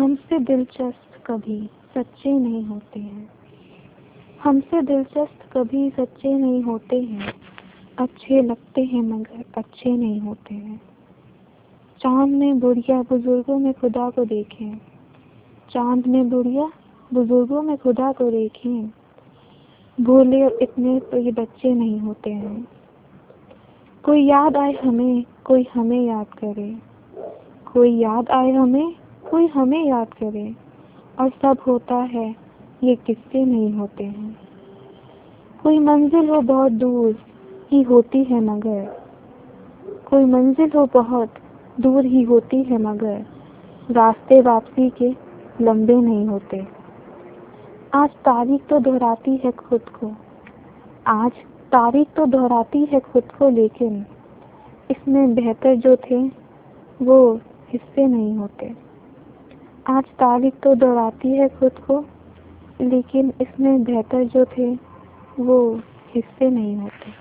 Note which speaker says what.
Speaker 1: हमसे दिलचस्प कभी सच्चे नहीं होते हैं। हमसे दिलचस्प कभी सच्चे नहीं होते हैं। अच्छे लगते हैं मगर अच्छे नहीं होते हैं। चाँद में बुढ़िया बुज़ुर्गों में खुदा को देखें चाँद में बुढ़िया बुज़ुर्गों में खुदा को देखें भोले इतने तो ये बच्चे नहीं होते हैं। कोई याद आए हमें, कोई हमें याद करे। कोई याद आए हमें कोई हमें याद करे और सब होता है, ये किससे नहीं होते हैं। कोई मंजिल हो बहुत दूर ही होती है मगर, कोई मंजिल हो बहुत दूर ही होती है मगर, रास्ते वापसी के लंबे नहीं होते। आज तारीख तो दोहराती है खुद को, आज तारीख तो दोहराती है खुद को, लेकिन इसमें बेहतर जो थे, वो हिस्से नहीं होते। आज तारीख तो दौड़ाती है खुद को, लेकिन इसमें बेहतर जो थे, वो हिस्से नहीं होते।